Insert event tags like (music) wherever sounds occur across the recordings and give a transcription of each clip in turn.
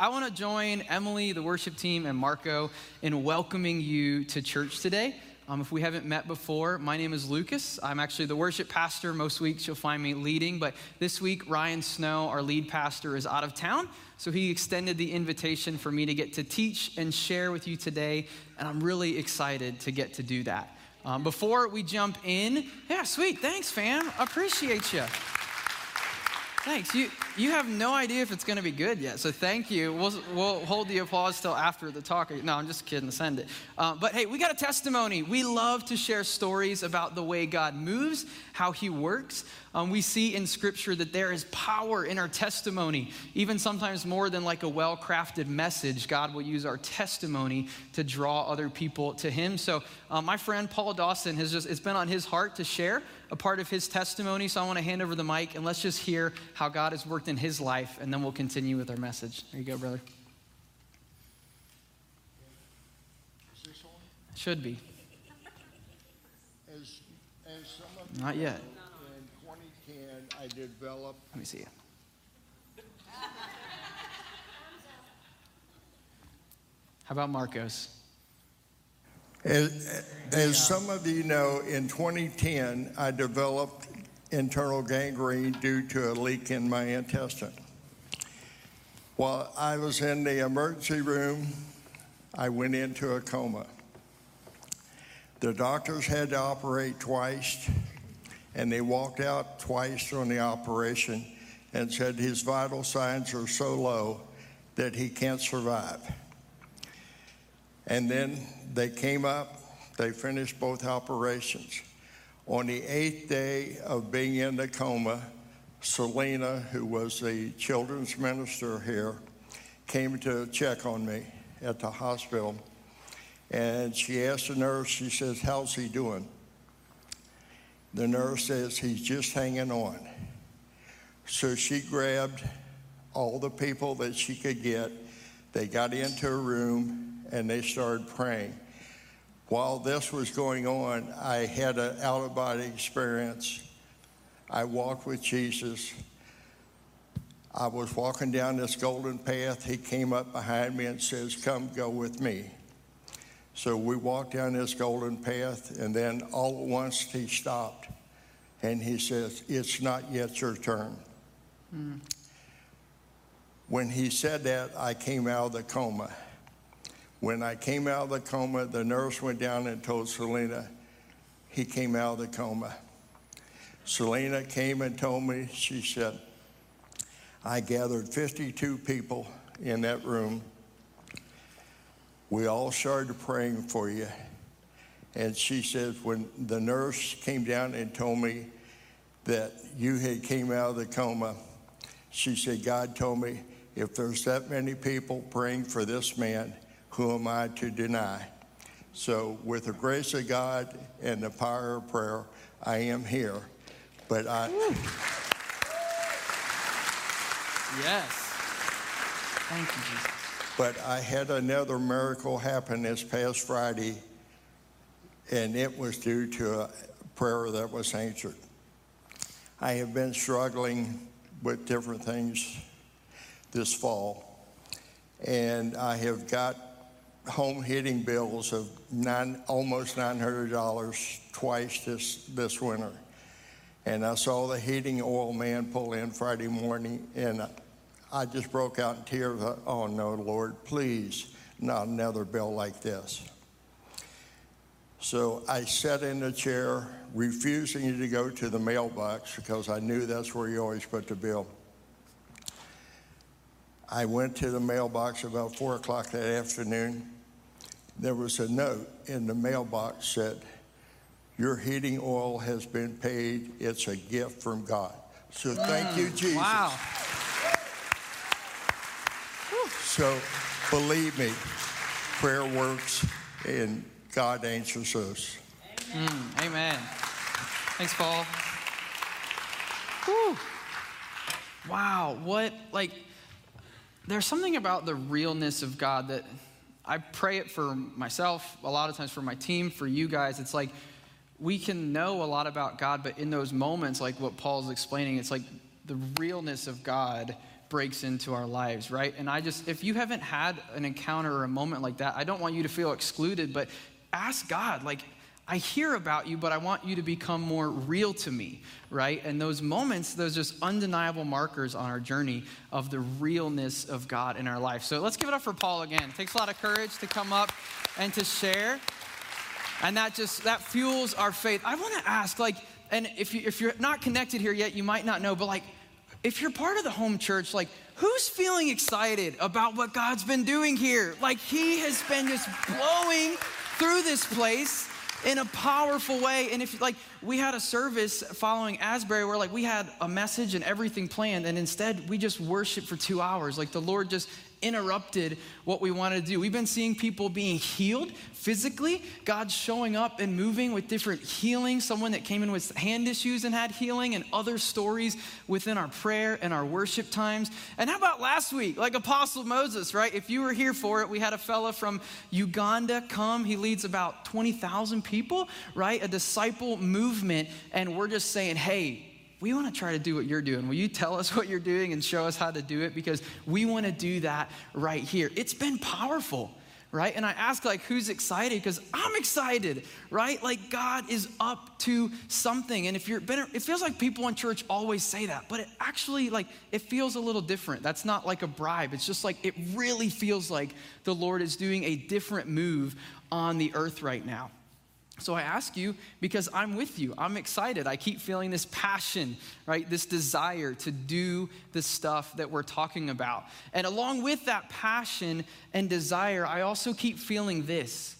I want to join Emily, the worship team, and Marco in welcoming you to church today. Um, if we haven't met before, my name is Lucas. I'm actually the worship pastor. Most weeks you'll find me leading, but this week Ryan Snow, our lead pastor, is out of town. So he extended the invitation for me to get to teach and share with you today, and I'm really excited to get to do that. Um, before we jump in, yeah, sweet, thanks, fam. Appreciate you. Thanks. You, you have no idea if it's going to be good yet, so thank you. We'll, we'll hold the applause till after the talk. No, I'm just kidding. Send it. Uh, but hey, we got a testimony. We love to share stories about the way God moves, how He works. Um, we see in Scripture that there is power in our testimony, even sometimes more than like a well crafted message. God will use our testimony to draw other people to Him. So, uh, my friend Paul Dawson has just, it's been on his heart to share a part of his testimony. So, I want to hand over the mic and let's just hear how God has worked in his life, and then we'll continue with our message. There you go, brother. Should be. As, as some of Not yet. in 2010, I developed Let me see. (laughs) How about Marcos? As, as some of you know, in 2010, I developed internal gangrene due to a leak in my intestine. While I was in the emergency room, I went into a coma. The doctors had to operate twice, and they walked out twice on the operation and said his vital signs are so low that he can't survive. And then they came up, they finished both operations. On the eighth day of being in the coma, Selena, who was the children's minister here, came to check on me at the hospital. And she asked the nurse, she says, How's he doing? The nurse says, He's just hanging on. So she grabbed all the people that she could get. They got into a room and they started praying. While this was going on, I had an out of body experience. I walked with Jesus. I was walking down this golden path. He came up behind me and says, Come go with me. So we walked down this golden path, and then all at once he stopped and he says, It's not yet your turn. Hmm. When he said that, I came out of the coma. When I came out of the coma, the nurse went down and told Selena he came out of the coma. Selena came and told me, she said, I gathered 52 people in that room. We all started praying for you. And she said, when the nurse came down and told me that you had came out of the coma, she said, God told me, if there's that many people praying for this man, who am I to deny? So, with the grace of God and the power of prayer, I am here. But I, Yes. Thank you, Jesus. but I had another miracle happen this past Friday, and it was due to a prayer that was answered. I have been struggling with different things this fall, and I have got home heating bills of nine, almost $900 twice this, this winter. And I saw the heating oil man pull in Friday morning, and I just broke out in tears. Oh no, Lord, please, not another bill like this. So I sat in the chair, refusing to go to the mailbox because I knew that's where you always put the bill. I went to the mailbox about four o'clock that afternoon. There was a note in the mailbox said, "Your heating oil has been paid. It's a gift from God." So thank you, Jesus. Wow. So believe me, prayer works and God answers us. Mm, amen. Thanks, Paul. Whew. Wow. What, like, there's something about the realness of God that I pray it for myself, a lot of times for my team, for you guys. It's like we can know a lot about God, but in those moments, like what Paul's explaining, it's like the realness of God breaks into our lives, right? And I just, if you haven't had an encounter or a moment like that, I don't want you to feel excluded, but ask God, like, I hear about you, but I want you to become more real to me, right? And those moments, those just undeniable markers on our journey of the realness of God in our life. So let's give it up for Paul again. It takes a lot of courage to come up and to share. And that just, that fuels our faith. I want to ask, like, and if, you, if you're not connected here yet, you might not know, but like, if you're part of the home church, like, who's feeling excited about what God's been doing here? Like, He has been just blowing through this place in a powerful way. And if like we had a service following Asbury where like we had a message and everything planned, and instead we just worshiped for two hours. Like the Lord just interrupted what we wanted to do. We've been seeing people being healed physically, God showing up and moving with different healing. Someone that came in with hand issues and had healing, and other stories within our prayer and our worship times. And how about last week, like Apostle Moses, right? If you were here for it, we had a fella from Uganda come. He leads about 20,000 people, right? A disciple movement. And we're just saying, hey, we want to try to do what you're doing. Will you tell us what you're doing and show us how to do it? Because we want to do that right here. It's been powerful, right? And I ask, like, who's excited? Because I'm excited, right? Like, God is up to something. And if you're been, it feels like people in church always say that, but it actually, like, it feels a little different. That's not like a bribe. It's just like, it really feels like the Lord is doing a different move on the earth right now. So I ask you because I'm with you. I'm excited. I keep feeling this passion, right? This desire to do the stuff that we're talking about. And along with that passion and desire, I also keep feeling this.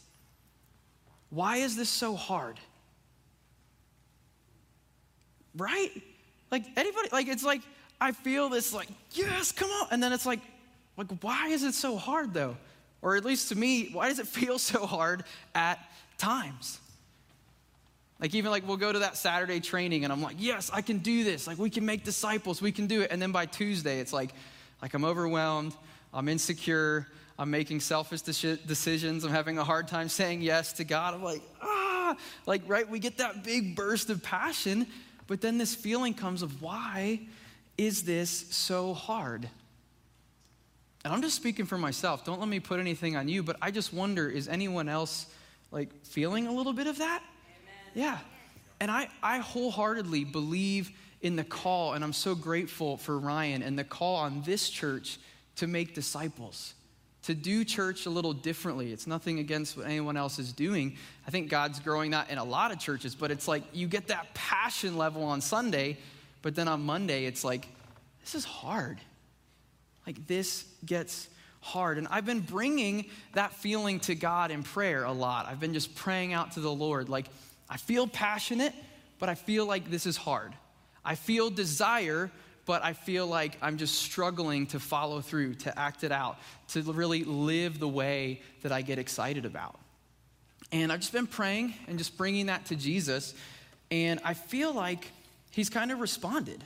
Why is this so hard? Right? Like anybody like it's like I feel this like, yes, come on. And then it's like like why is it so hard though? Or at least to me, why does it feel (laughs) so hard at times? Like, even like we'll go to that Saturday training and I'm like, yes, I can do this. Like, we can make disciples, we can do it. And then by Tuesday, it's like, like I'm overwhelmed, I'm insecure, I'm making selfish decisions, I'm having a hard time saying yes to God. I'm like, ah, like, right? We get that big burst of passion, but then this feeling comes of why is this so hard? And I'm just speaking for myself. Don't let me put anything on you, but I just wonder is anyone else like feeling a little bit of that? Yeah. And I, I wholeheartedly believe in the call, and I'm so grateful for Ryan and the call on this church to make disciples, to do church a little differently. It's nothing against what anyone else is doing. I think God's growing that in a lot of churches, but it's like you get that passion level on Sunday, but then on Monday, it's like, this is hard. Like, this gets hard. And I've been bringing that feeling to God in prayer a lot. I've been just praying out to the Lord, like, I feel passionate, but I feel like this is hard. I feel desire, but I feel like I'm just struggling to follow through, to act it out, to really live the way that I get excited about. And I've just been praying and just bringing that to Jesus, and I feel like he's kind of responded.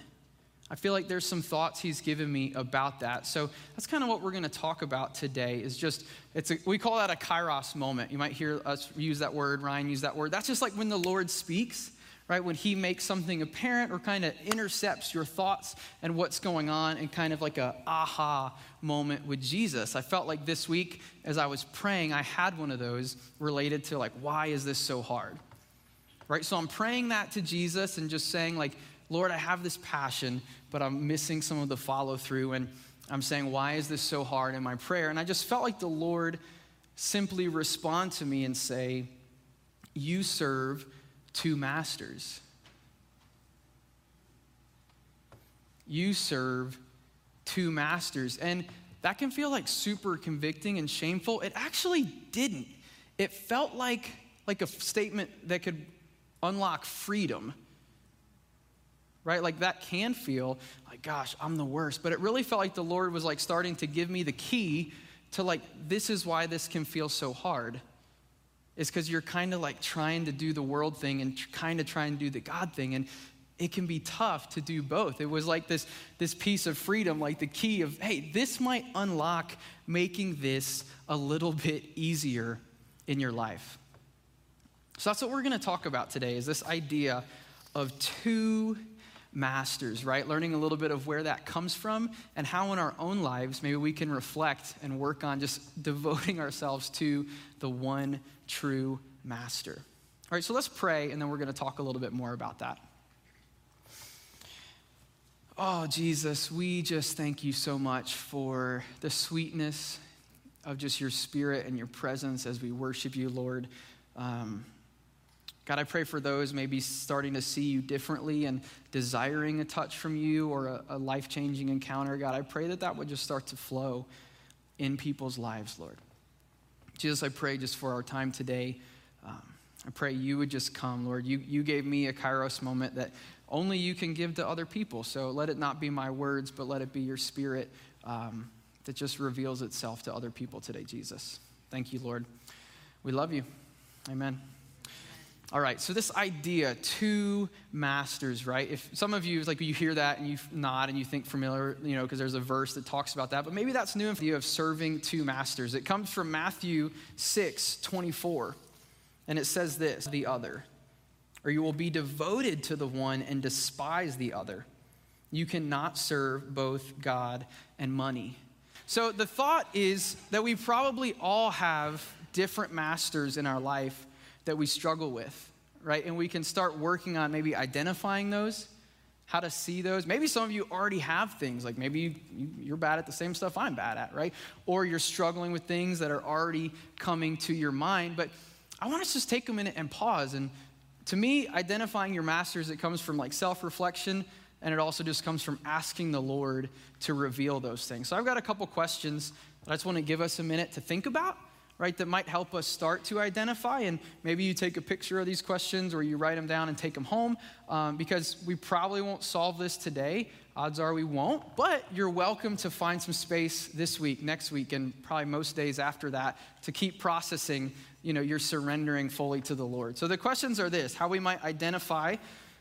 I feel like there's some thoughts he's given me about that. So that's kind of what we're going to talk about today is just, it's a, we call that a kairos moment. You might hear us use that word, Ryan use that word. That's just like when the Lord speaks, right? When he makes something apparent or kind of intercepts your thoughts and what's going on and kind of like a aha moment with Jesus. I felt like this week as I was praying, I had one of those related to like, why is this so hard? Right? So I'm praying that to Jesus and just saying like, Lord, I have this passion, but I'm missing some of the follow through. And I'm saying, why is this so hard in my prayer? And I just felt like the Lord simply respond to me and say, You serve two masters. You serve two masters. And that can feel like super convicting and shameful. It actually didn't. It felt like, like a statement that could unlock freedom right? Like that can feel like, gosh, I'm the worst. But it really felt like the Lord was like starting to give me the key to like, this is why this can feel so hard. Is because you're kind of like trying to do the world thing and kind of trying to do the God thing. And it can be tough to do both. It was like this, this piece of freedom, like the key of, hey, this might unlock making this a little bit easier in your life. So that's what we're going to talk about today is this idea of two masters, right? Learning a little bit of where that comes from and how in our own lives maybe we can reflect and work on just (laughs) devoting ourselves to the one true master. All right, so let's pray and then we're going to talk a little bit more about that. Oh, Jesus, we just thank you so much for the sweetness of just your spirit and your presence as we worship you, Lord. Um, God, I pray for those maybe starting to see you differently and desiring a touch from you or a, a life changing encounter. God, I pray that that would just start to flow in people's lives, Lord. Jesus, I pray just for our time today. Um, I pray you would just come, Lord. You, you gave me a kairos moment that only you can give to other people. So let it not be my words, but let it be your spirit um, that just reveals itself to other people today, Jesus. Thank you, Lord. We love you. Amen. All right, so this idea, two masters, right? If some of you, like you hear that and you nod and you think familiar, you know, because there's a verse that talks about that, but maybe that's new for you of serving two masters. It comes from Matthew 6 24, and it says this the other, or you will be devoted to the one and despise the other. You cannot serve both God and money. So the thought is that we probably all have different masters in our life that we struggle with, right? And we can start working on maybe identifying those, how to see those. Maybe some of you already have things, like maybe you, are bad at the same stuff I'm bad at, right? Or you're struggling with things that are already coming to your mind. But I want us to just take a minute and pause. And to me, identifying your masters, it comes from like self reflection. And it also just comes from asking the Lord to reveal those things. So I've got a couple questions that I just want to give us a minute to think about right, that might help us start to identify. And maybe you take a picture of these questions or you write them down and take them home um, because we probably won't solve this today. Odds are we won't, but you're welcome to find some space this week, next week, and probably most days after that to keep processing, you know, you're surrendering fully to the Lord. So the questions are this how we might identify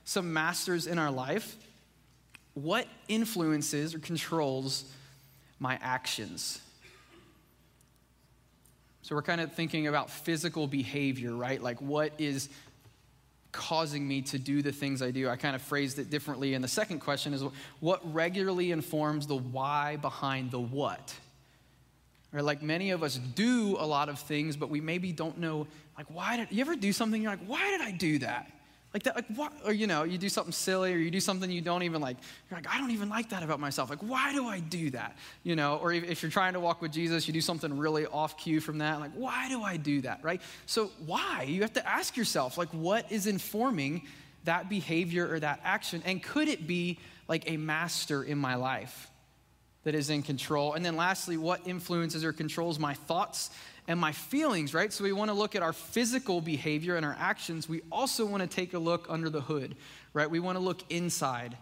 some masters in our life, what influences or controls my actions? So we're kind of thinking about physical behavior, right? Like what is causing me to do the things I do? I kind of phrased it differently. And the second question is what regularly informs the why behind the what? Right? Like many of us do a lot of things, but we maybe don't know, like, why did you ever do something? You're like, why did I do that? Like that, like what, or you know, you do something silly or you do something you don't even like. You're like, I don't even like that about myself. Like, why do I do that? You know, or if you're trying to walk with Jesus, you do something really off cue from that. Like, why do I do that? Right? So, why? You have to ask yourself, like, what is informing that behavior or that action? And could it be like a master in my life that is in control? And then lastly, what influences or controls my thoughts and my feelings, right? So we want to look at our physical behavior and our actions. We also want to take a look under the hood, right? We want to look inside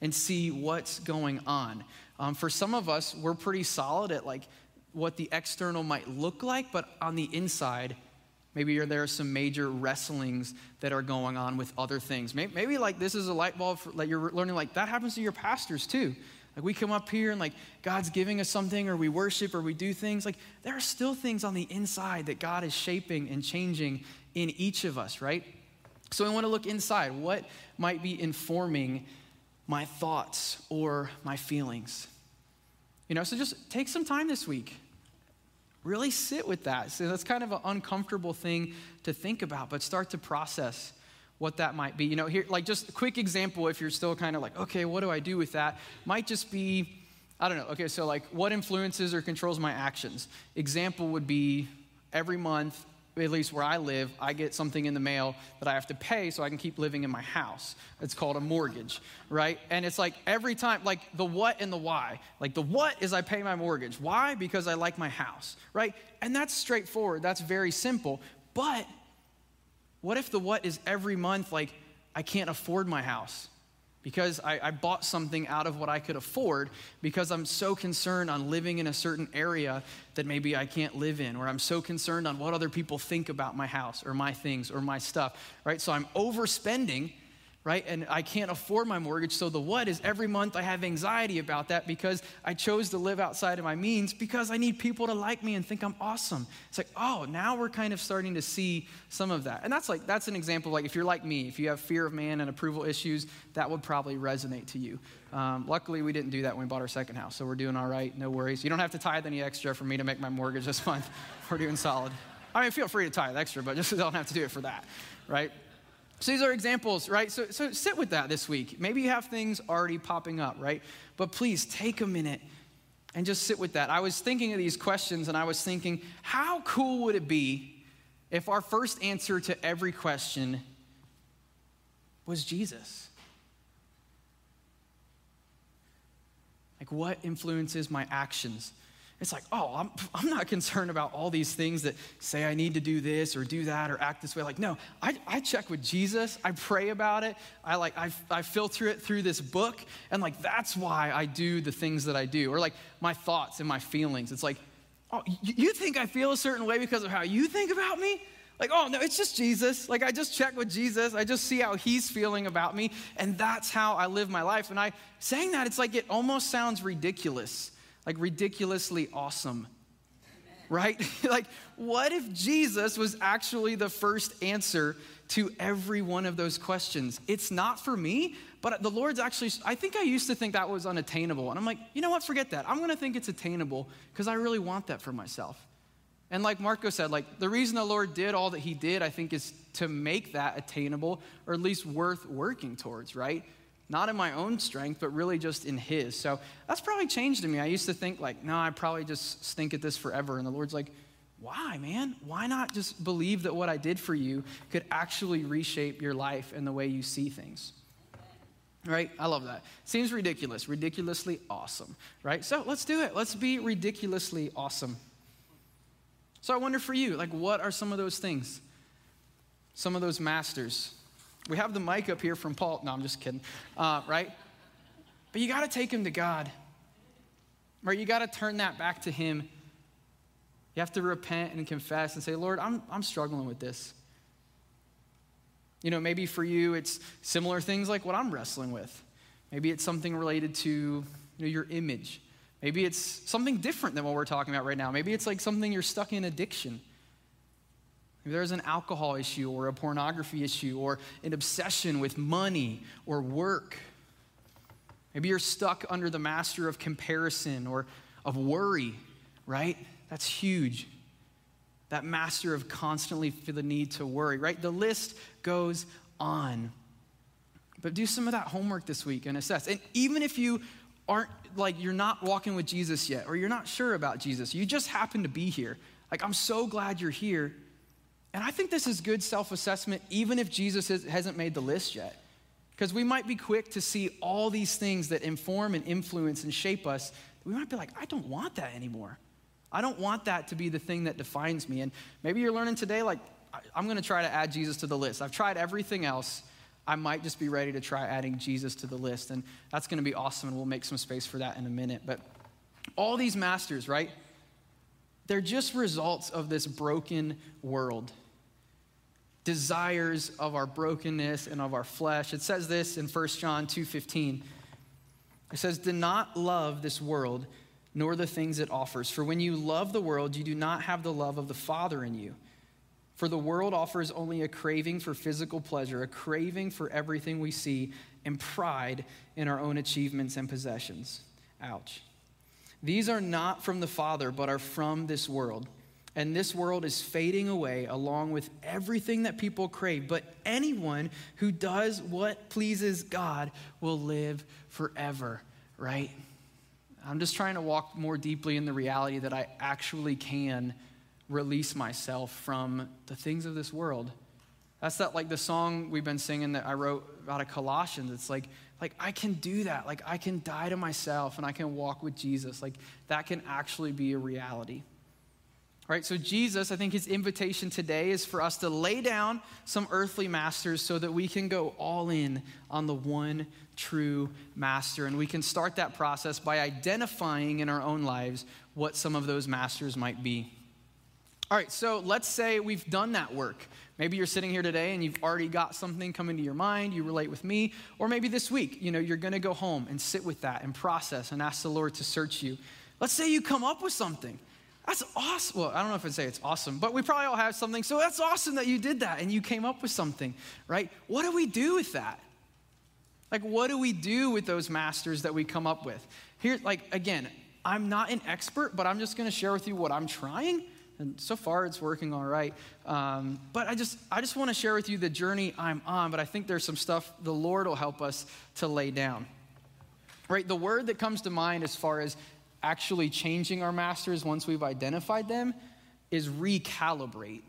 and see what's going on. Um, for some of us, we're pretty solid at like what the external might look like, but on the inside, maybe there are some major wrestlings that are going on with other things. Maybe, maybe like this is a light bulb for, like you're learning like that happens to your pastors too. Like we come up here and like God's giving us something or we worship or we do things, like there are still things on the inside that God is shaping and changing in each of us, right? So I want to look inside. What might be informing my thoughts or my feelings? You know, so just take some time this week. Really sit with that. So that's kind of an uncomfortable thing to think about, but start to process what that might be. You know, here, like just a quick example, if you're still kind of like, okay, what do I do with that? Might just be, I don't know. Okay, so like what influences or controls my actions? Example would be every month, at least where I live, I get something in the mail that I have to pay so I can keep living in my house. It's called a mortgage, right? And it's like every time, like the what and the why. Like the what is I pay my mortgage. Why? Because I like my house, right? And that's straightforward. That's very simple. But what if the what is every month like, I can't afford my house? Because I, I, bought something out of what I could afford because I'm so concerned on living in a certain area that maybe I can't live in, or I'm so concerned on what other people think about my house or my things or my stuff, right? So I'm overspending, right? And I can't afford my mortgage. So the what is every month I have anxiety about that because I chose to live outside of my means because I need people to like me and think I'm awesome. It's like, oh, now we're kind of starting to see some of that. And that's like, that's an example. Like if you're like me, if you have fear of man and approval issues, that would probably resonate to you. Um, luckily, we didn't do that when we bought our second house. So we're doing all right. No worries. You don't have to tithe any extra for me to make my mortgage this month. (laughs) we're doing solid. I mean, feel free to tithe extra, but just don't have to do it for that, right? So these are examples, right? So, so sit with that this week. Maybe you have things already popping up, right? But please take a minute and just sit with that. I was thinking of these questions and I was thinking, how cool would it be if our first answer to every question was Jesus? Like, what influences my actions? It's like, oh, I'm, I'm not concerned about all these things that say I need to do this or do that or act this way. Like, no, I, I check with Jesus. I pray about it. I like, I, I filter it through this book. And like, that's why I do the things that I do. Or like my thoughts and my feelings. It's like, oh, you think I feel a certain way because of how you think about me? Like, oh, no, it's just Jesus. Like, I just check with Jesus. I just see how he's feeling about me. And that's how I live my life. And I, saying that, it's like it almost sounds ridiculous like ridiculously awesome. Right? (laughs) like, what if Jesus was actually the first answer to every one of those questions? It's not for me, but the Lord's actually, I think I used to think that was unattainable. And I'm like, you know what? Forget that. I'm going to think it's attainable because I really want that for myself. And like Marco said, like the reason the Lord did all that he did, I think, is to make that attainable or at least worth working towards, right? Not in my own strength, but really just in His. So that's probably changed in me. I used to think, like, no, I probably just stink at this forever. And the Lord's like, why, man? Why not just believe that what I did for you could actually reshape your life and the way you see things? Right? I love that. Seems ridiculous, ridiculously awesome, right? So let's do it. Let's be ridiculously awesome. So I wonder for you, like, what are some of those things? Some of those masters we have the mic up here from Paul. No, I'm just kidding. Uh, right? But you got to take him to God. Right? You got to turn that back to him. You have to repent and confess and say, Lord, I'm, I'm struggling with this. You know, maybe for you, it's similar things like what I'm wrestling with. Maybe it's something related to you know, your image. Maybe it's something different than what we're talking about right now. Maybe it's like something you're stuck in addiction. Maybe there's an alcohol issue or a pornography issue or an obsession with money or work. Maybe you're stuck under the master of comparison or of worry, right? That's huge. That master of constantly feel the need to worry, right? The list goes on. But do some of that homework this week and assess. And even if you aren't like you're not walking with Jesus yet or you're not sure about Jesus, you just happen to be here. Like, I'm so glad you're here. And I think this is good self assessment, even if Jesus hasn't made the list yet. Because we might be quick to see all these things that inform and influence and shape us. We might be like, I don't want that anymore. I don't want that to be the thing that defines me. And maybe you're learning today, like, I'm going to try to add Jesus to the list. I've tried everything else. I might just be ready to try adding Jesus to the list. And that's going to be awesome. And we'll make some space for that in a minute. But all these masters, right? They're just results of this broken world desires of our brokenness and of our flesh. It says this in 1 John 2:15. It says, "Do not love this world nor the things it offers, for when you love the world, you do not have the love of the Father in you. For the world offers only a craving for physical pleasure, a craving for everything we see, and pride in our own achievements and possessions." Ouch. These are not from the Father, but are from this world and this world is fading away along with everything that people crave. But anyone who does what pleases God will live forever, right? I'm just trying to walk more deeply in the reality that I actually can release myself from the things of this world. That's that like the song we've been singing that I wrote out of Colossians. It's like like I can do that. Like I can die to myself and I can walk with Jesus. Like that can actually be a reality. Right, so Jesus, I think his invitation today is for us to lay down some earthly masters so that we can go all in on the one true master. And we can start that process by identifying in our own lives what some of those masters might be. All right, so let's say we've done that work. Maybe you're sitting here today and you've already got something coming to your mind, you relate with me, or maybe this week, you know, you're going to go home and sit with that and process and ask the Lord to search you. Let's say you come up with something. That's awesome. Well, I don't know if I'd say it's awesome, but we probably all have something. So that's awesome that you did that and you came up with something, right? What do we do with that? Like, what do we do with those masters that we come up with? Here, like, again, I'm not an expert, but I'm just going to share with you what I'm trying and so far it's working all right um, but i just i just want to share with you the journey i'm on but i think there's some stuff the lord will help us to lay down right the word that comes to mind as far as actually changing our masters once we've identified them is recalibrate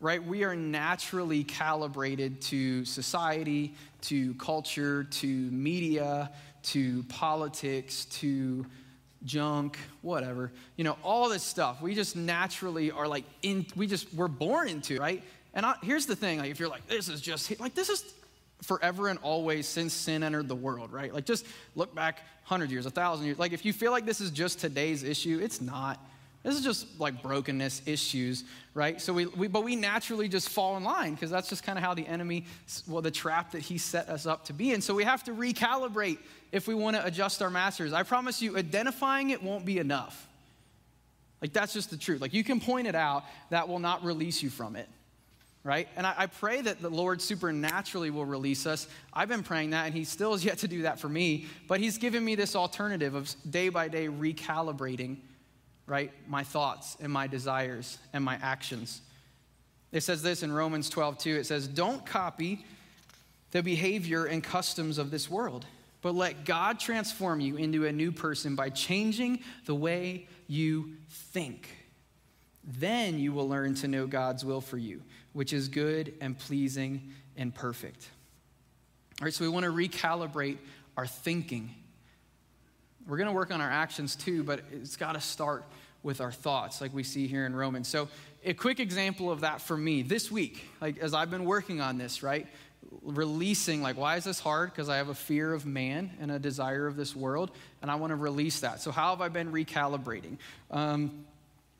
right we are naturally calibrated to society to culture to media to politics to junk, whatever, you know, all this stuff. We just naturally are like in, we just, we're born into, right? And I, here's the thing, like if you're like, this is just, like this is forever and always since sin entered the world, right? Like just look back 100 years, 1,000 years. Like if you feel like this is just today's issue, it's not. This is just like brokenness issues, right? So we, we but we naturally just fall in line because that's just kind of how the enemy, well, the trap that he set us up to be in. So we have to recalibrate if we want to adjust our masters. I promise you, identifying it won't be enough. Like that's just the truth. Like you can point it out, that will not release you from it. Right? And I, I pray that the Lord supernaturally will release us. I've been praying that, and He still has (laughs) yet to do that for me. But He's given me this alternative of day by day recalibrating right? My thoughts and my desires and my actions. It says this in Romans 12, 2. It says, Don't copy the behavior and customs of this world, but let God transform you into a new person by changing the way you think. Then you will learn to know God's will for you, which is good and pleasing and perfect. All right, so we want to recalibrate our thinking. We're going to work on our actions too, but it's got to start with our thoughts, like we see here in Romans. So, a quick example of that for me this week, like as I've been working on this, right? Releasing, like, why is this hard? Because I have a fear of man and a desire of this world, and I want to release that. So, how have I been recalibrating? Um,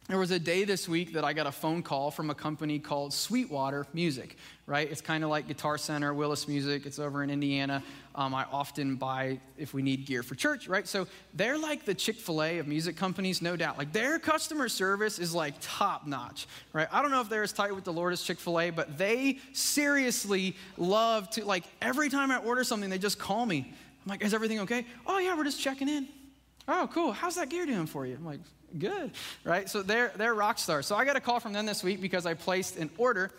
there was a day this week that I got a phone call from a company called Sweetwater Music, right? It's kind of like Guitar Center, Willis Music. It's over in Indiana. Um, I often buy if we need gear for church, right? So they're like the Chick fil A of music companies, no doubt. Like their customer service is like top notch, right? I don't know if they're as tight with the Lord as Chick fil A, but they seriously love to, like, every time I order something, they just call me. I'm like, is everything okay? Oh, yeah, we're just checking in. Oh, cool. How's that gear doing for you? I'm like, good, right? So they're, they're rock stars. So I got a call from them this week because I placed an order.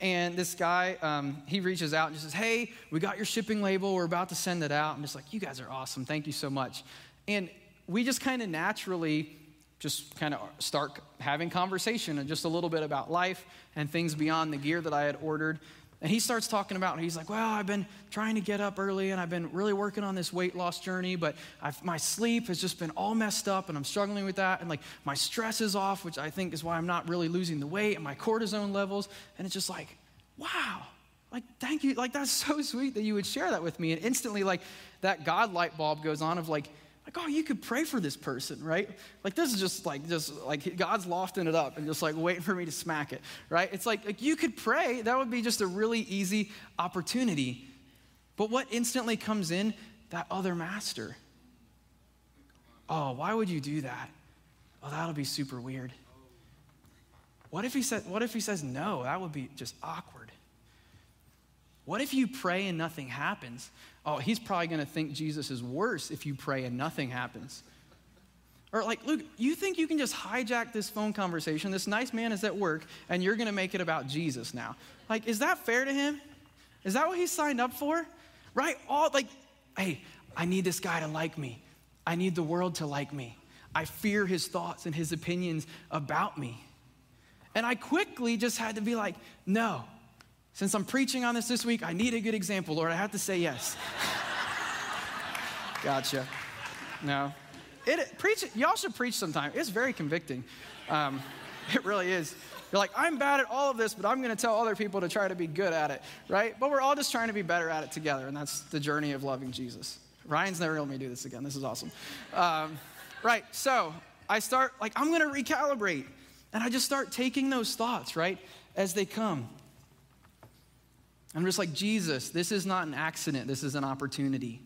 And this guy, um, he reaches out and just says, Hey, we got your shipping label. We're about to send it out. I'm just like, You guys are awesome. Thank you so much. And we just kind of naturally just kind of start having conversation and just a little bit about life and things beyond the gear that I had ordered. And he starts talking about, and he's like, Well, I've been trying to get up early and I've been really working on this weight loss journey, but I've, my sleep has just been all messed up and I'm struggling with that. And like my stress is off, which I think is why I'm not really losing the weight and my cortisone levels. And it's just like, wow, like, thank you. Like, that's so sweet that you would share that with me. And instantly, like, that God light bulb goes on of like, like, oh, you could pray for this person, right? Like, this is just like, just like God's lofting it up and just like waiting for me to smack it, right? It's like, like you could pray. That would be just a really easy opportunity. But what instantly comes in? That other master. Oh, why would you do that? Oh, that'll be super weird. What if he said, what if he says no? That would be just awkward. What if you pray and nothing happens? Oh, he's probably going to think Jesus is worse if you pray and nothing happens. Or, like, Luke, you think you can just hijack this phone conversation? This nice man is at work, and you're going to make it about Jesus now. Like, is that fair to him? Is that what he signed up for? Right? All, like, hey, I need this guy to like me. I need the world to like me. I fear his thoughts and his opinions about me. And I quickly just had to be like, no, since I'm preaching on this this week, I need a good example, Lord. I have to say yes. (laughs) gotcha. No. It, preach, y'all should preach sometime. It's very convicting. Um, (laughs) it really is. You're like, I'm bad at all of this, but I'm going to tell other people to try to be good at it, right? But we're all just trying to be better at it together, and that's the journey of loving Jesus. Ryan's never going to let me do this again. This is awesome. Um, right, so I start, like, I'm going to recalibrate. And I just start taking those thoughts, right, as they come. I'm just like, Jesus, this is not an accident, this is an opportunity.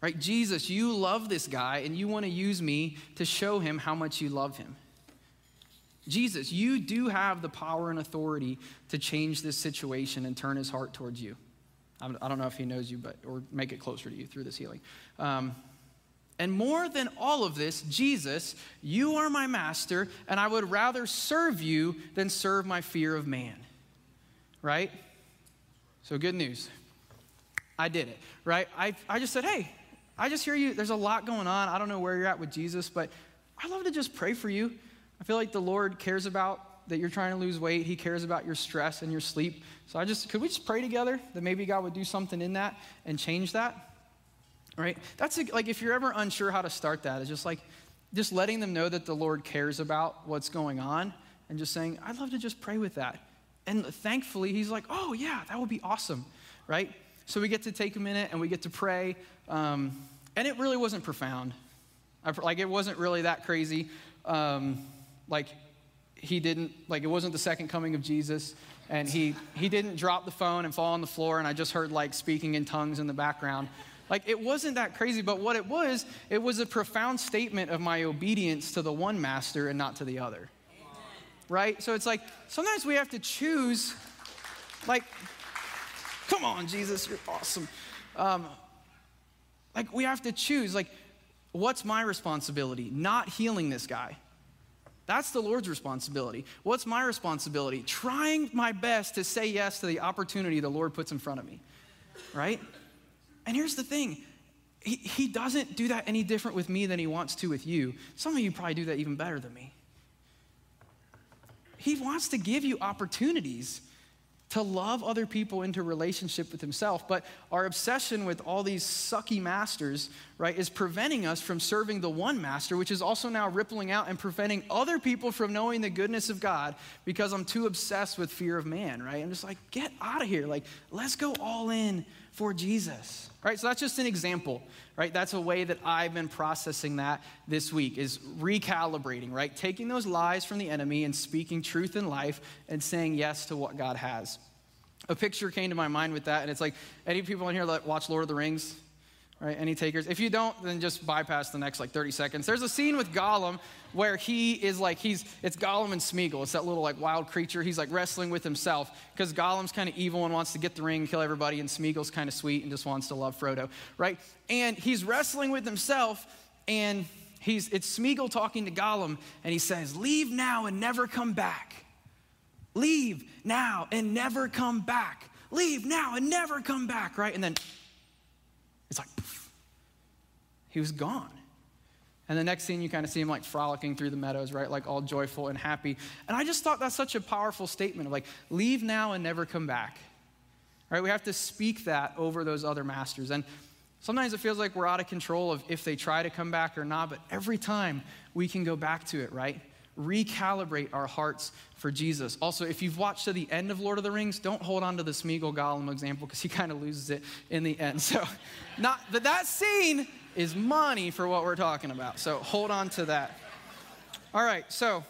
Right? Jesus, you love this guy and you want to use me to show him how much you love him. Jesus, you do have the power and authority to change this situation and turn his heart towards you. I don't know if he knows you, but or make it closer to you through this healing. Um, and more than all of this, Jesus, you are my master, and I would rather serve you than serve my fear of man. Right? So, good news. I did it, right? I, I just said, hey, I just hear you. There's a lot going on. I don't know where you're at with Jesus, but I'd love to just pray for you. I feel like the Lord cares about that you're trying to lose weight. He cares about your stress and your sleep. So I just, could we just pray together that maybe God would do something in that and change that? Right? That's a, like if you're ever unsure how to start that, it's just like, just letting them know that the Lord cares about what's going on and just saying, I'd love to just pray with that. And thankfully, he's like, oh, yeah, that would be awesome, right? So we get to take a minute and we get to pray. Um, and it really wasn't profound. I, like, it wasn't really that crazy. Um, like, he didn't, like, it wasn't the second coming of Jesus. And he, he didn't drop the phone and fall on the floor. And I just heard, like, speaking in tongues in the background. Like, it wasn't that crazy. But what it was, it was a profound statement of my obedience to the one master and not to the other. Right? So it's like, sometimes we have to choose, like, come on, Jesus, you're awesome. Um, like, we have to choose, like, what's my responsibility? Not healing this guy. That's the Lord's responsibility. What's my responsibility? Trying my best to say yes to the opportunity the Lord puts in front of me, right? And here's the thing he, he doesn't do that any different with me than he wants to with you. Some of you probably do that even better than me. He wants to give you opportunities to love other people into relationship with himself. But our obsession with all these sucky masters, right, is preventing us from serving the one master, which is also now rippling out and preventing other people from knowing the goodness of God because I'm too obsessed with fear of man, right? I'm just like, get out of here. Like, let's go all in for Jesus. Right? So that's just an example, right? That's a way that I've been processing that this week is recalibrating, right? Taking those lies from the enemy and speaking truth in life and saying yes to what God has. A picture came to my mind with that, and it's like any people in here that watch Lord of the Rings, right? Any takers? If you don't, then just bypass the next like 30 seconds. There's a scene with Gollum where he is like he's it's Gollum and Smeagol. It's that little like wild creature. He's like wrestling with himself because Gollum's kind of evil and wants to get the ring, and kill everybody, and Smeagol's kind of sweet and just wants to love Frodo, right? And he's wrestling with himself, and he's it's Smeagol talking to Gollum, and he says, "Leave now and never come back." Leave now and never come back. Leave now and never come back, right? And then he was gone. And the next scene, you kind of see him like frolicking through the meadows, right? Like all joyful and happy. And I just thought that's such a powerful statement of like, leave now and never come back. Right? We have to speak that over those other masters. And sometimes it feels like we're out of control of if they try to come back or not, but every time we can go back to it, right? recalibrate our hearts for Jesus. Also, if you've watched to the end of Lord of the Rings, don't hold on to the Smeagol Gollum example because he kind of loses it in the end. (laughs) So, not that that scene is money for what we're talking about. So, hold on to that. All right, so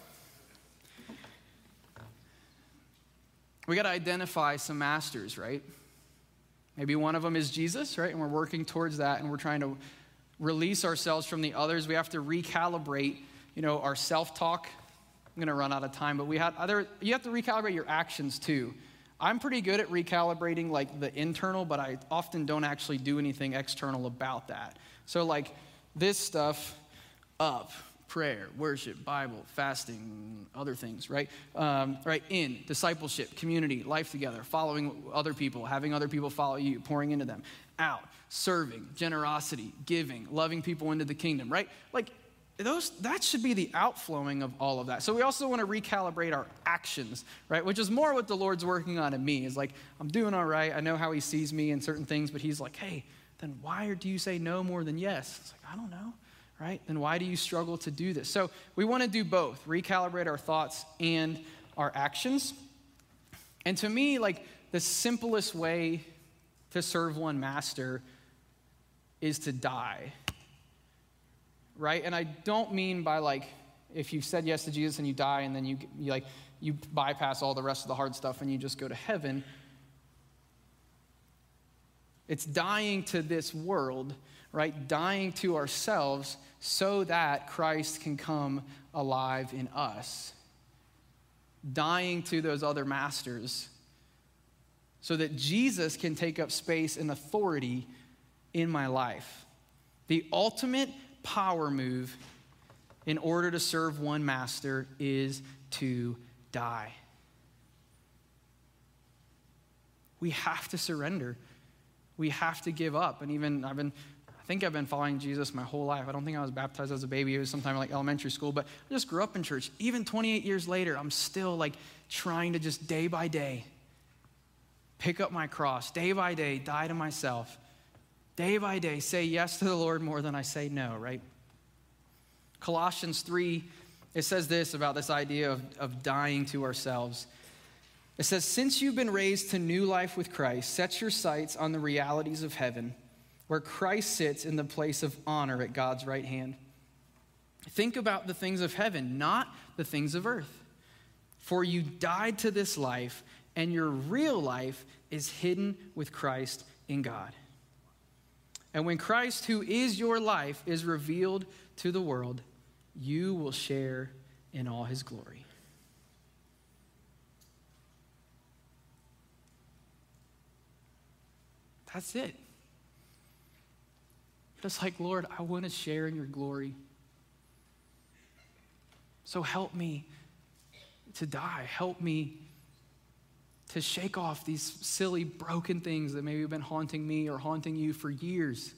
we got to identify some masters, right? Maybe one of them is Jesus, right? And we're working towards that and we're trying to release ourselves from the others. We have to recalibrate you know, our self talk. I'm going to run out of time, but we had other, you have to recalibrate your actions too. I'm pretty good at recalibrating like the internal, but I often don't actually do anything external about that. So, like this stuff up, prayer, worship, Bible, fasting, other things, right? Um, right, in discipleship, community, life together, following other people, having other people follow you, pouring into them, out, serving, generosity, giving, loving people into the kingdom, right? Like those, that should be the outflowing of all of that. So we also want to recalibrate our actions, right? Which is more what the Lord's working on in me. Is like, I'm doing all right. I know how He sees me in certain things, but He's like, hey, then why do you say no more than yes? It's like, I don't know, right? Then why do you struggle to do this? So we want to do both recalibrate our thoughts and our actions. And to me, like, the simplest way to serve one master is to die right? And I don't mean by like if you said yes to Jesus and you die and then you, you like you bypass all the rest of the hard stuff and you just go to heaven. It's dying to this world, right? Dying to ourselves so that Christ can come alive in us. Dying to those other masters so that Jesus can take up space and authority in my life. The ultimate power move in order to serve one master is to die. We have to surrender. We have to give up. And even I've been, I think I've been following Jesus my whole life. I don't think I was baptized as a baby. It was sometime like elementary school, but I just grew up in church. Even 28 years later, I'm still like trying to just day by day pick up my cross, day by day, die to myself. Day by day, say yes to the Lord more than I say no, right? Colossians 3, it says this about this idea of, of dying to ourselves. It says, Since you've been raised to new life with Christ, set your sights on the realities of heaven, where Christ sits in the place of honor at God's right hand. Think about the things of heaven, not the things of earth. For you died to this life, and your real life is hidden with Christ in God. And when Christ, who is your life, is revealed to the world, you will share in all his glory. That's it. Just like, Lord, I want to share in your glory. So help me to die. Help me to shake off these silly, broken things that maybe have been haunting me or haunting you for years.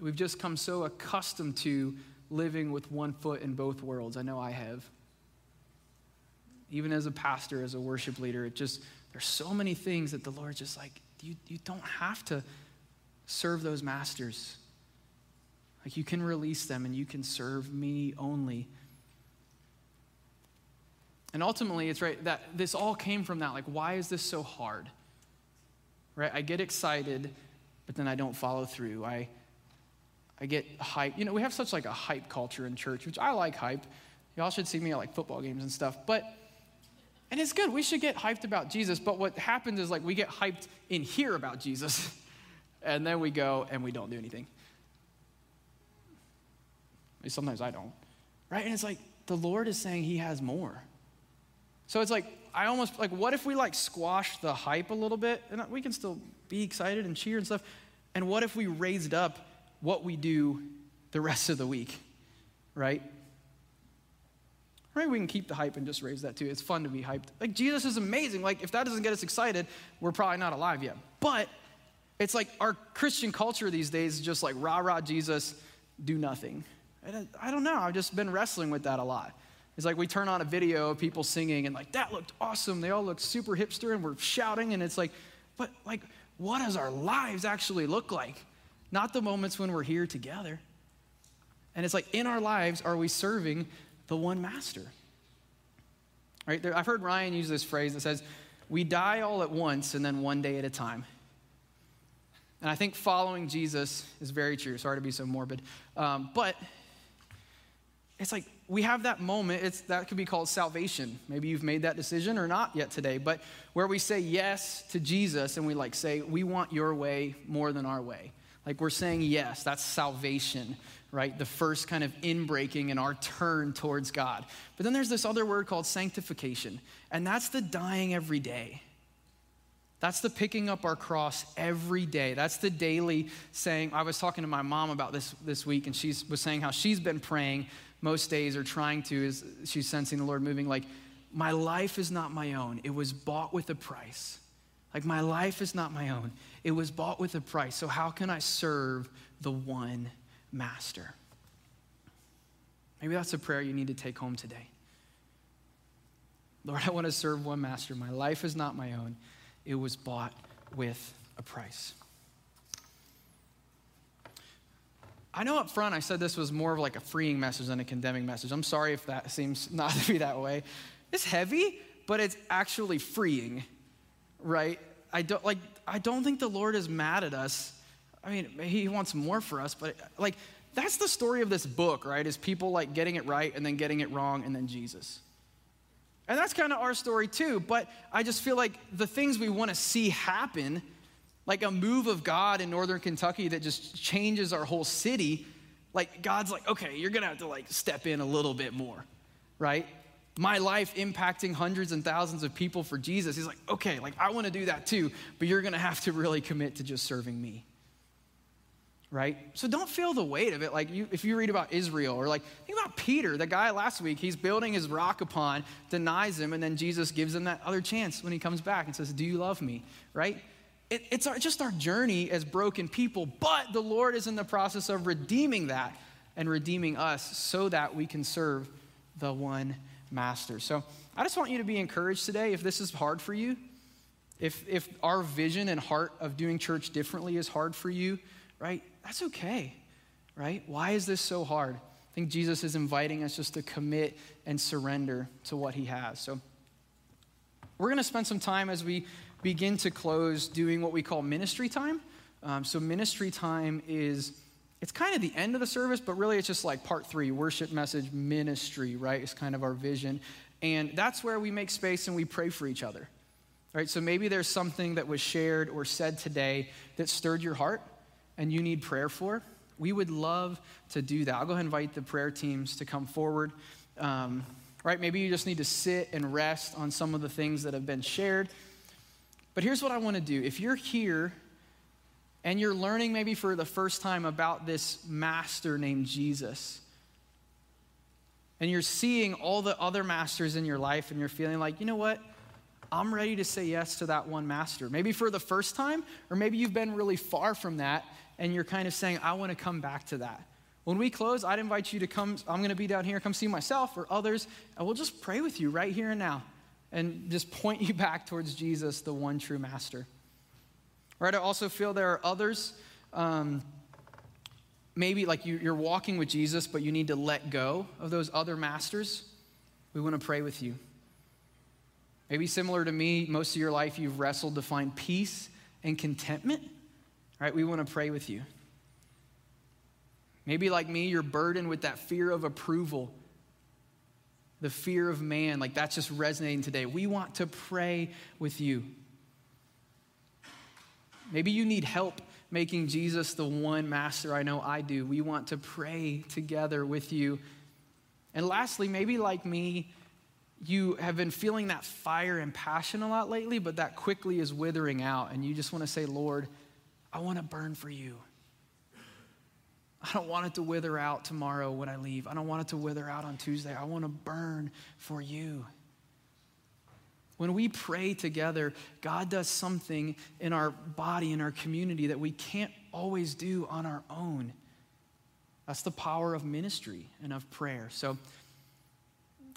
We've just come so accustomed to living with one foot in both worlds. I know I have. Even as a pastor, as a worship leader, it just, there's so many things that the Lord just like, you, you don't have to serve those masters. Like you can release them and you can serve me only. And ultimately, it's right that this all came from that. Like, why is this so hard? Right? I get excited, but then I don't follow through. I I get hype. You know, we have such like a hype culture in church, which I like hype. Y'all should see me at like football games and stuff. But and it's good. We should get hyped about Jesus. But what happens is like we get hyped in here about Jesus, (laughs) and then we go and we don't do anything. Sometimes I don't. Right? And it's like the Lord is saying he has more. So it's like I almost like what if we like squash the hype a little bit and we can still be excited and cheer and stuff. And what if we raised up what we do the rest of the week, right? Right? We can keep the hype and just raise that too. It's fun to be hyped. Like, Jesus is amazing. Like, if that doesn't get us excited, we're probably not alive yet. But it's like our Christian culture these days is just like rah rah Jesus, do nothing. And I don't know. I've just been wrestling with that a lot. It's like we turn on a video of people singing and like, that looked awesome. They all look super hipster and we're shouting. And it's like, but like, what does our lives actually look like? not the moments when we're here together. And it's like in our lives, are we serving the one master? Right? There, I've heard Ryan use this phrase that says, we die all at once and then one day at a time. And I think following Jesus is very true. Sorry to be so morbid. Um, but it's like we have that moment, it's, that could be called salvation. Maybe you've made that decision or not yet today, but where we say yes to Jesus and we like say, we want your way more than our way. Like we're saying yes, that's salvation, right? The first kind of inbreaking in our turn towards God. But then there's this other word called sanctification, and that's the dying every day. That's the picking up our cross every day. That's the daily saying. I was talking to my mom about this this week, and she was saying how she's been praying most days or trying to, is she's sensing the Lord moving, like, my life is not my own. It was bought with a price. Like, my life is not my own. It was bought with a price. So, how can I serve the one master? Maybe that's a prayer you need to take home today. Lord, I want to serve one master. My life is not my own, it was bought with a price. I know up front I said this was more of like a freeing message than a condemning message. I'm sorry if that seems (laughs) not to be that way. It's heavy, but it's actually freeing, right? I don't like I don't think the Lord is mad at us. I mean, he wants more for us, but like that's the story of this book, right? Is people like getting it right and then getting it wrong and then Jesus. And that's kind of our story too. But I just feel like the things we want to see happen, like a move of God in northern Kentucky that just changes our whole city, like God's like, okay, you're going to have to like step in a little bit more, right? My life impacting hundreds and thousands of people for Jesus. He's like, okay, like I want to do that too, but you're going to have to really commit to just serving me right? So don't feel the weight of it. Like you, if you read about Israel or like think about Peter, the guy last week, he's building his rock upon, denies him, and then Jesus gives him that other chance when he comes back and says, "Do you love me?" Right? It, it's our, just our journey as broken people, but the Lord is in the process of redeeming that and redeeming us so that we can serve the one master. So I just want you to be encouraged today. If this is hard for you, if if our vision and heart of doing church differently is hard for you, right? That's okay, right? Why is this so hard? I think Jesus is inviting us just to commit and surrender to what he has. So we're going to spend some time as we begin to close doing what we call ministry time. Um, so ministry time is it's kind of the end of the service, but really it's just like part three, worship message ministry, right? It's kind of our vision. And that's where we make space and we pray for each other. Right? So maybe there's something that was shared or said today that stirred your heart and you need prayer for, we would love to do that. I'll go ahead and invite the prayer teams to come forward. Um, right? Maybe you just need to sit and rest on some of the things that have been shared. But here's what I want to do. If you're here and you're learning maybe for the first time about this master named Jesus, and you're seeing all the other masters in your life, and you're feeling like, you know what? I'm ready to say yes to that one master. Maybe for the first time, or maybe you've been really far from that and you're kind of saying, I want to come back to that. When we close, I'd invite you to come. I'm going to be down here, come see myself or others, and we'll just pray with you right here and now and just point you (laughs) back towards Jesus, the one true master. Right? I also feel there are others, um, maybe like you, you're walking with Jesus, but you need to let go of those other masters. We want to pray with you. Maybe similar to me, most of your life you've wrestled to find peace and contentment. Right? We want to pray with you. Maybe like me, you're burdened with that fear of approval, the fear of man. Like that's just resonating today. We want to pray with you. Maybe you need help making Jesus the one master. I know I do. We want to pray together with you. And lastly, maybe like me, you have been feeling that fire and passion a lot lately, but that quickly is withering out, and you just want to say, Lord, I want to burn for you. I don't want it to wither out tomorrow when I leave. I don't want it to wither out on Tuesday. I want to burn for you. When we pray together, God does something in our body, in our community that we can't always do on our own. That's the power of ministry and of prayer. So,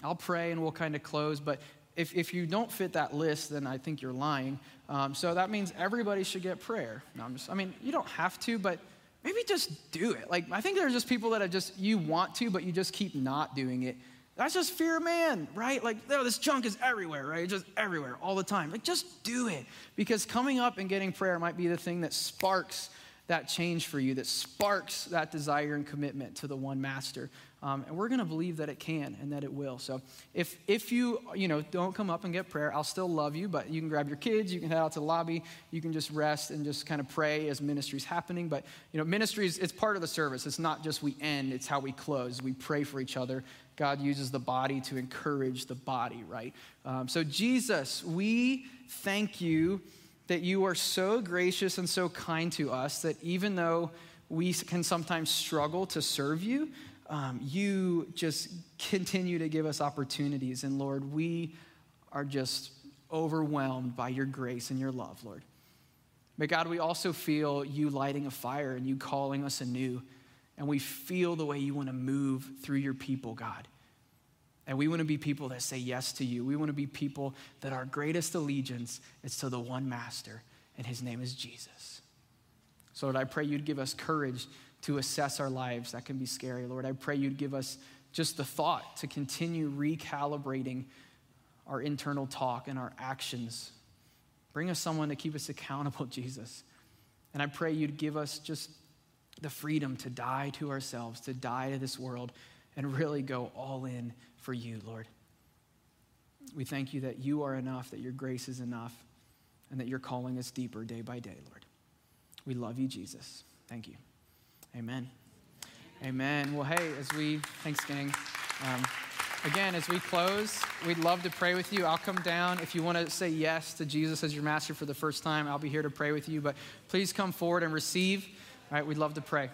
I'll pray and we'll kind of close, but if, if you don't fit that list, then I think you're lying. Um, so that means everybody should get prayer. No, I'm just, I mean, you don't have to, but maybe just do it. Like, I think there's just people that are just, you want to, but you just keep not doing it. That's just fear of man, right? Like, this junk is everywhere, right? Just everywhere all the time. Like, just do it. Because coming up and getting prayer might be the thing that sparks that change for you, that sparks that desire and commitment to the one master. Um, and we're going to believe that it can and that it will. So if, if you, you know, don't come up and get prayer, I'll still love you, but you can grab your kids, you can head out to the lobby, you can just rest and just kind of pray as ministry's happening. But, you know, ministries, it's part of the service. It's not just we end, it's how we close. We pray for each other. God uses the body to encourage the body, right? Um, so, Jesus, we thank you that you are so gracious and so kind to us that even though we can sometimes struggle to serve you, um, you just continue to give us opportunities. And Lord, we are just overwhelmed by your grace and your love, Lord. But God, we also feel you lighting a fire and you calling us anew. And we feel the way you want to move through your people, God. And we want to be people that say yes to you. We want to be people that our greatest allegiance is to the one master, and his name is Jesus. So, Lord, I pray you'd give us courage to assess our lives. That can be scary. Lord, I pray you'd give us just the thought to continue recalibrating our internal talk and our actions. Bring us someone to keep us accountable, (laughs) Jesus. And I pray you'd give us just the freedom to die to ourselves, to die to this world, and really go all in for you, Lord. We thank you that you are enough, that your grace is enough, and that you're calling us deeper day by day, Lord. We love you, Jesus. Thank you. Amen. Amen. Well, hey, as we, thanks, gang. Um, again, as we close, we'd love to pray with you. I'll come down. If you want to say yes to Jesus as your master for the first time, I'll be here to pray with you. But please come forward and receive. All right, we'd love to pray.